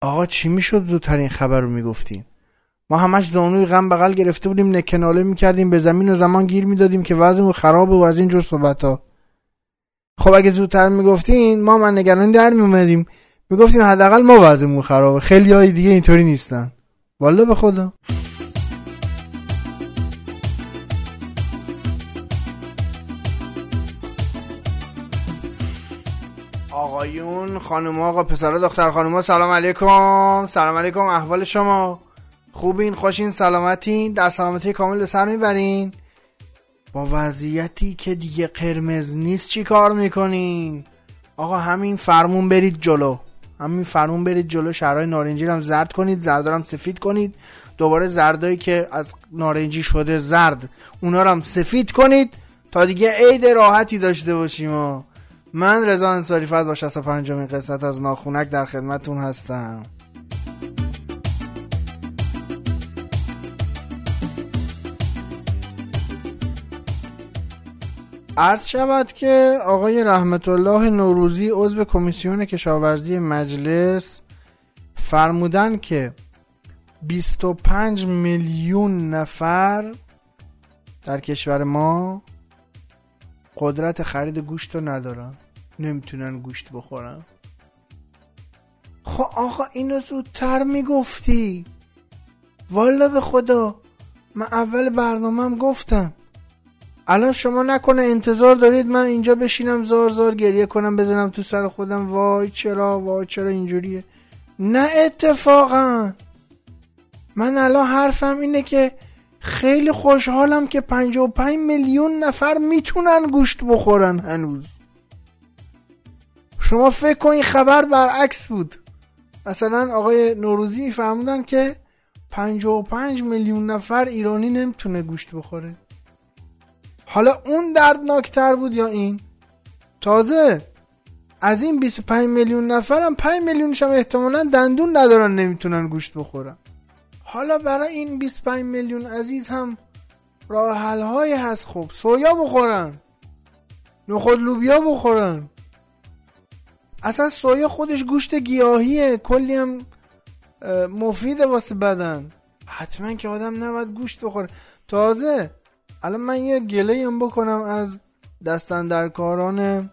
آقا چی می‌شد زودتر این خبر رو می‌گفتین ما همش زانوی غم بغل گرفته بودیم نکناله می‌کردیم به زمین و زمان گیر می‌دادیم که وضعمون خرابه و از این جور صحبت ها خب اگه زودتر می‌گفتین ما من نگرانی در میومدیم می‌گفتیم حداقل ما وضعمون خرابه. خیلی های دیگه اینطوری نیستن. والا به خدا. آقایون خانم آقا پسر دختر خانم سلام علیکم. سلام علیکم احوال شما؟ خوبین خوشین سلامتین؟ در سلامتی کامل سر می‌برین؟ با وضعیتی که دیگه قرمز نیست چی کار می‌کنین؟ آقا همین فرمون برید جلو. همین فرمون برید جلو. شهرهای نارنجی هم زرد کنید زردارم سفید کنید. دوباره زردایی که از نارنجی شده زرد اونا رو هم سفید کنید تا دیگه عید راحتی داشته باشیم. من رضا انصاری فد با 65 قسمت از ناخونک در خدمتون هستم. عرض شود که آقای رحمت الله نوروزی عضو کمیسیون کشاورزی مجلس فرمودن که 25 میلیون نفر در کشور ما قدرت خرید گوشت رو ندارن نمی‌تونن گوشت بخورن. خب آقا اینو زودتر می‌گفتی. والا به خدا. من اول برنامهم گفتم. الان شما نکنه انتظار دارید من اینجا بشینم زار زار گریه کنم بزنم تو سر خودم. وای چرا وای چرا اینجوریه. نه اتفاقا. من الان حرفم اینه که خیلی خوشحالم که 55 میلیون نفر می‌تونن گوشت بخورن هنوز. شما فکر کنید خبر برعکس بود. مثلا آقای نوروزی میفرمودن که 55 میلیون نفر ایرانی نمی‌تونه گوشت بخوره. حالا اون دردناکتر بود یا این؟ تازه از این 25 میلیون نفر هم 5 میلیونش هم احتمالا دندون ندارن نمی‌تونن گوشت بخورن. حالا برای این 25 میلیون عزیز هم راه حل های هست خب. سویا بخورن. نخود لوبیا بخورن. اصلا سویا خودش گوشت گیاهیه. کلی هم مفیده واسه بدن. حتما که آدم نباید گوشت بخوره. تازه الان من یه گله هم بکنم از دستندرکاران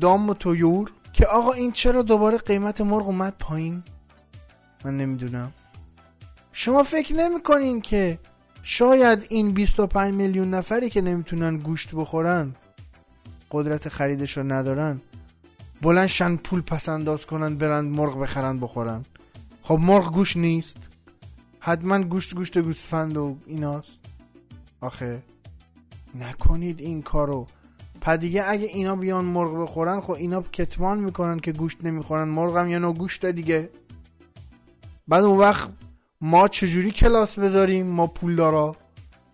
دام و تویور. که آقا این چرا دوباره قیمت مرغ اومد پایین؟ من نمی‌دونم. شما فکر نمی‌کنین که شاید این 25 میلیون نفری که نمی‌تونن گوشت بخورن قدرت خریدش رو ندارن بلند پول پس انداز کنن برن مرغ بخرن بخورن؟ خب مرغ گوشت نیست. حتما گوشت گوشت گوسفند و ایناست. آخه نکنید این کارو. پس دیگه اگه اینا بیان مرغ بخورن خب اینا کتمان می‌کنن که گوشت نمی‌خورن. مرغ هم یا نوع گوشت دیگه. بعد اون وقت ما چجوری کلاس بذاریم؟ ما پول دارا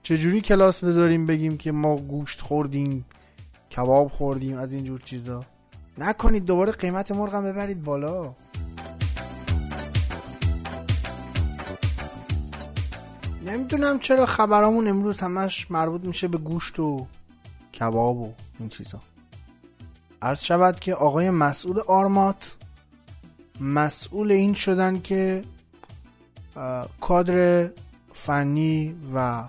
چجوری کلاس بذاریم بگیم که ما گوشت خوردیم کباب خوردیم از اینجور چیزا؟ نکنید دوباره قیمت مرغ هم ببرید بالا. نمی‌دونم چرا خبرامون امروز همش مربوط میشه به گوشت و کباب و این چیزا. عرض شود که آقای مسئول آرمات مسئول این شدن که کادر فنی و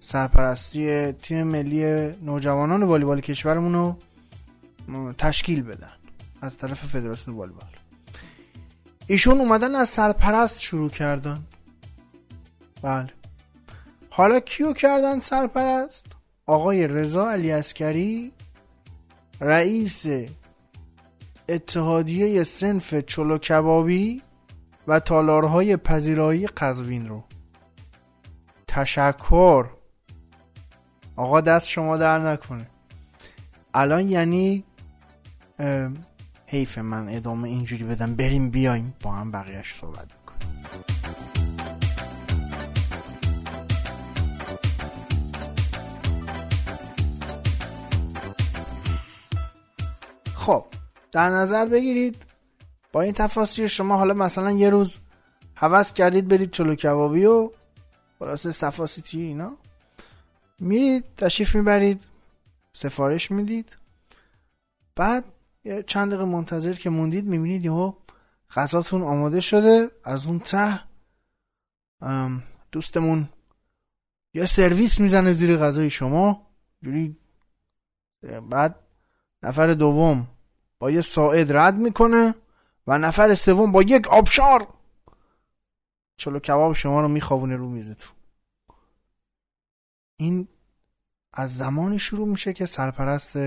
سرپرستی تیم ملی نوجوانان والیبال کشورمون رو تشکیل بدن از طرف فدراسیون والیبال. ایشون اومدن از سرپرست شروع کردن. بله. حالا کیو کردن سرپرست؟ آقای رضا علی اسکری رئیس اتحادیه سنف چلو کبابی و تالارهای پذیرایی قزوین رو. تشکر. آقا دست شما در نکنه. الان یعنی حیف من ادامه اینجوری بدم. بریم بیایم با هم بقیهش صحبت بکنیم. خب در نظر بگیرید با این تفاصیل شما حالا مثلا یه روز حوض کردید برید چلو کبابی و خلاصه صفاسیتی اینا؟ میرید تشریف می‌برید سفارش می‌دید. بعد چند دقیقه منتظر که موندید می‌بینید یهو غذاتون آماده شده از اون ته دوستمون یه سرویس می‌زنه زیر غذای شما. جوری بعد نفر دوم با یه ساعد رد می‌کنه. و نفر سوم با یک آبشار. چلو کباب شما رو میخوابونه رو میزتون این از زمانی شروع میشه که سرپرست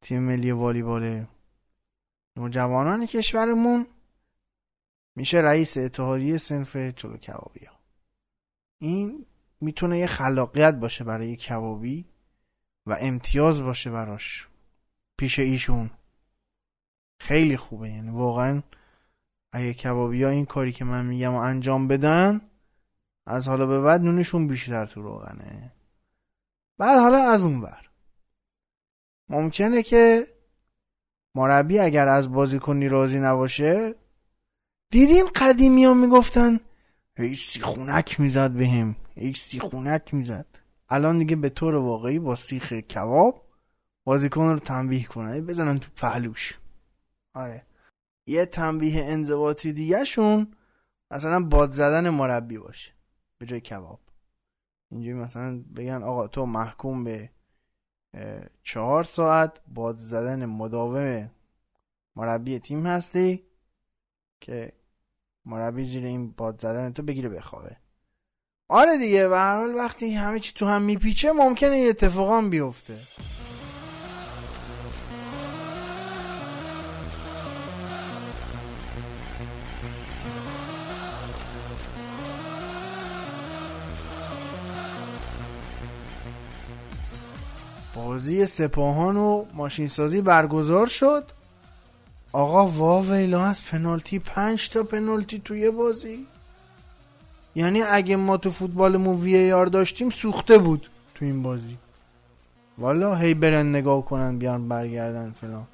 تیم ملی والیبال نوجوانان کشورمون میشه رئیس اتحادیه سنف چلو کبابی ها. این می‌تونه یه خلاقیت باشه برای کبابی و امتیاز باشه براش پیش ایشون. خیلی خوبه. یعنی واقعا اگه کبابی ها این کاری که من میگم و انجام بدن از حالا به بعد نونشون بیشتر تو روغنه. بعد حالا از اون بر ممکنه که مربی اگر از بازیکنی راضی نباشه دیدین قدیمی ها می‌گفتن هی سیخونک می‌زد بهم هی سیخونک می‌زد. الان دیگه به طور واقعی با سیخ کباب بازیکن رو تنبیه کنن. بزنن تو پهلوش. آره. یه تنبیه انضباطی دیگه شون مثلا باد زدن مربی باشه به جای کباب. اینجوری مثلا بگن آقا تو محکوم به چهار ساعت باد زدن مداوم مربی تیم هستی که مربی زیر این باد زدن تو بگیره بخوابه. آره دیگه به هر حال وقتی همه چی تو هم میپیچه ممکنه یه اتفاقا بیفته. بازی سپاهان و ماشین سازی برگزار شد. آقا واویلا از پنالتی پنج تا پنالتی توی بازی. یعنی اگه ما تو فوتبالمون وی آر داشتیم سوخته بود تو این بازی. والا هی برن نگاه کنن بیان برگردن فلان.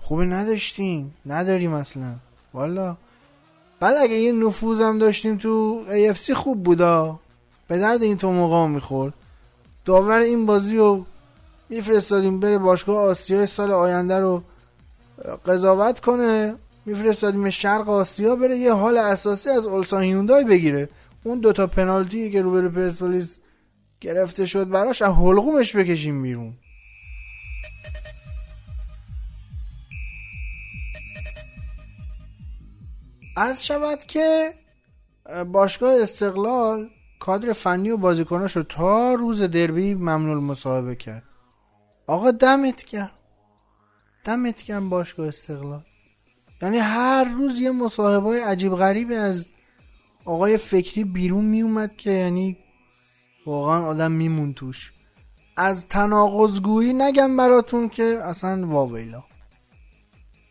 خوبه نداشتیم نداریم اصلا. والا. بعد اگه یه نفوذم داشتیم تو AFC خوب بودا. به درد این تو موقع می‌خورد. داور این بازی رو میفرستادیم بره باشگاه آسیا سال آینده رو قضاوت کنه. میفرستادیم شرق آسیا بره یه حال اساسی از اولسان هیوندای بگیره. اون دوتا پنالتی که روبرو پرسپولیس گرفته شد براش از حلقومش بکشیم بیرون. از شود که باشگاه استقلال کادر فنی و بازیکناش رو تا روز دربی ممنول مصاحبه کرد. آقا دمت کرد دمت گرم باشگاه استقلال. یعنی هر روز یه مصاحبه های عجیب غریبی از آقای فکری بیرون می اومد که یعنی واقعا آدم میمون توش. از تناقضگویی نگم براتون که اصلا واویلا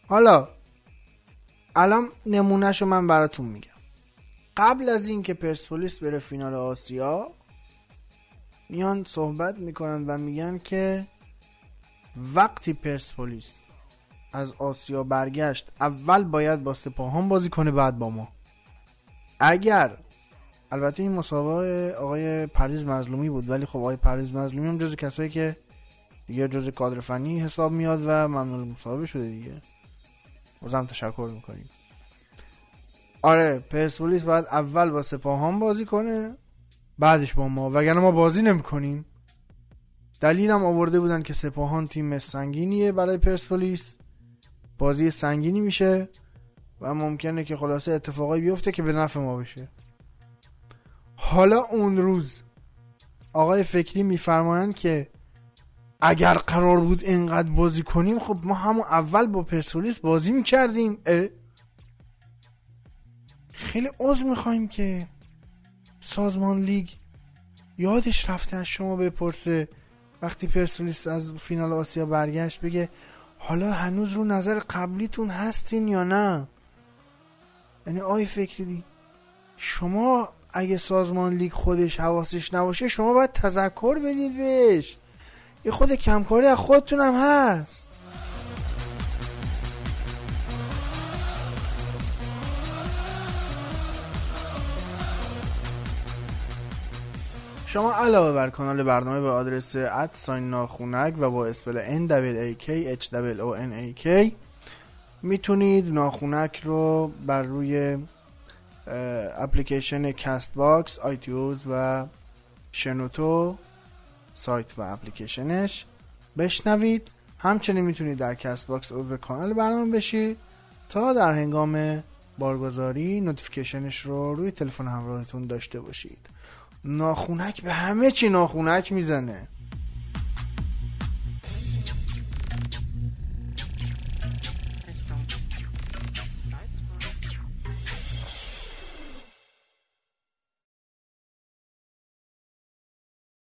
حالا الان نمونهشو من براتون میگم. قبل از اینکه پرسپولیس بره فینال آسیا میان صحبت می‌کنن و میگن که وقتی پرسپولیس از آسیا برگشت اول باید با سپاهان بازی کنه بعد با ما. اگر البته این مسابقه آقای پریز مظلومی بود ولی خب آقای پریز مظلومی هم جز کسایی که دیگه جز کادر فنی حساب میاد و ممنون مسابقه شده دیگه. بازم تشکر می‌کنیم. آره پرسپولیس باید اول با سپاهان بازی کنه بعدش با ما وگرنه ما بازی نمی‌کنیم. دلیلم آورده بودن که سپاهان تیم سنگینیه برای پرسپولیس. بازی سنگینی میشه و ممکنه که خلاصه اتفاقایی بیفته که به نفع ما بشه. حالا اون روز آقای فکری میفرمایند که اگر قرار بود اینقدر بازی کنیم خب ما همون اول با پرسپولیس بازی می‌کردیم. خیلی عضو می‌خوایم که سازمان لیگ یادش رفته از شما بپرسه. وقتی پرسپولیس از فینال آسیا برگشت بگه حالا هنوز رو نظر قبلیتون هستین یا نه؟ یعنی آی فکری شما اگه سازمان لیگ خودش حواسش نباشه شما باید تذکر بدید بهش. یه خود کمکاری از خودتونم هست. شما علاوه بر کانال برنامه به آدرس ادساین ناخونک و با اسپل K می‌تونید ناخونک رو بر روی اپلیکیشن Castbox iTunes و شنوتو سایت و اپلیکیشنش بشنوید. همچنین می‌تونید در Castbox عضو کانال برنامه بشید تا در هنگام بارگذاری notification ش رو روی تلفن همراهتون داشته باشید. ناخونک به همه چی ناخونک می‌زنه.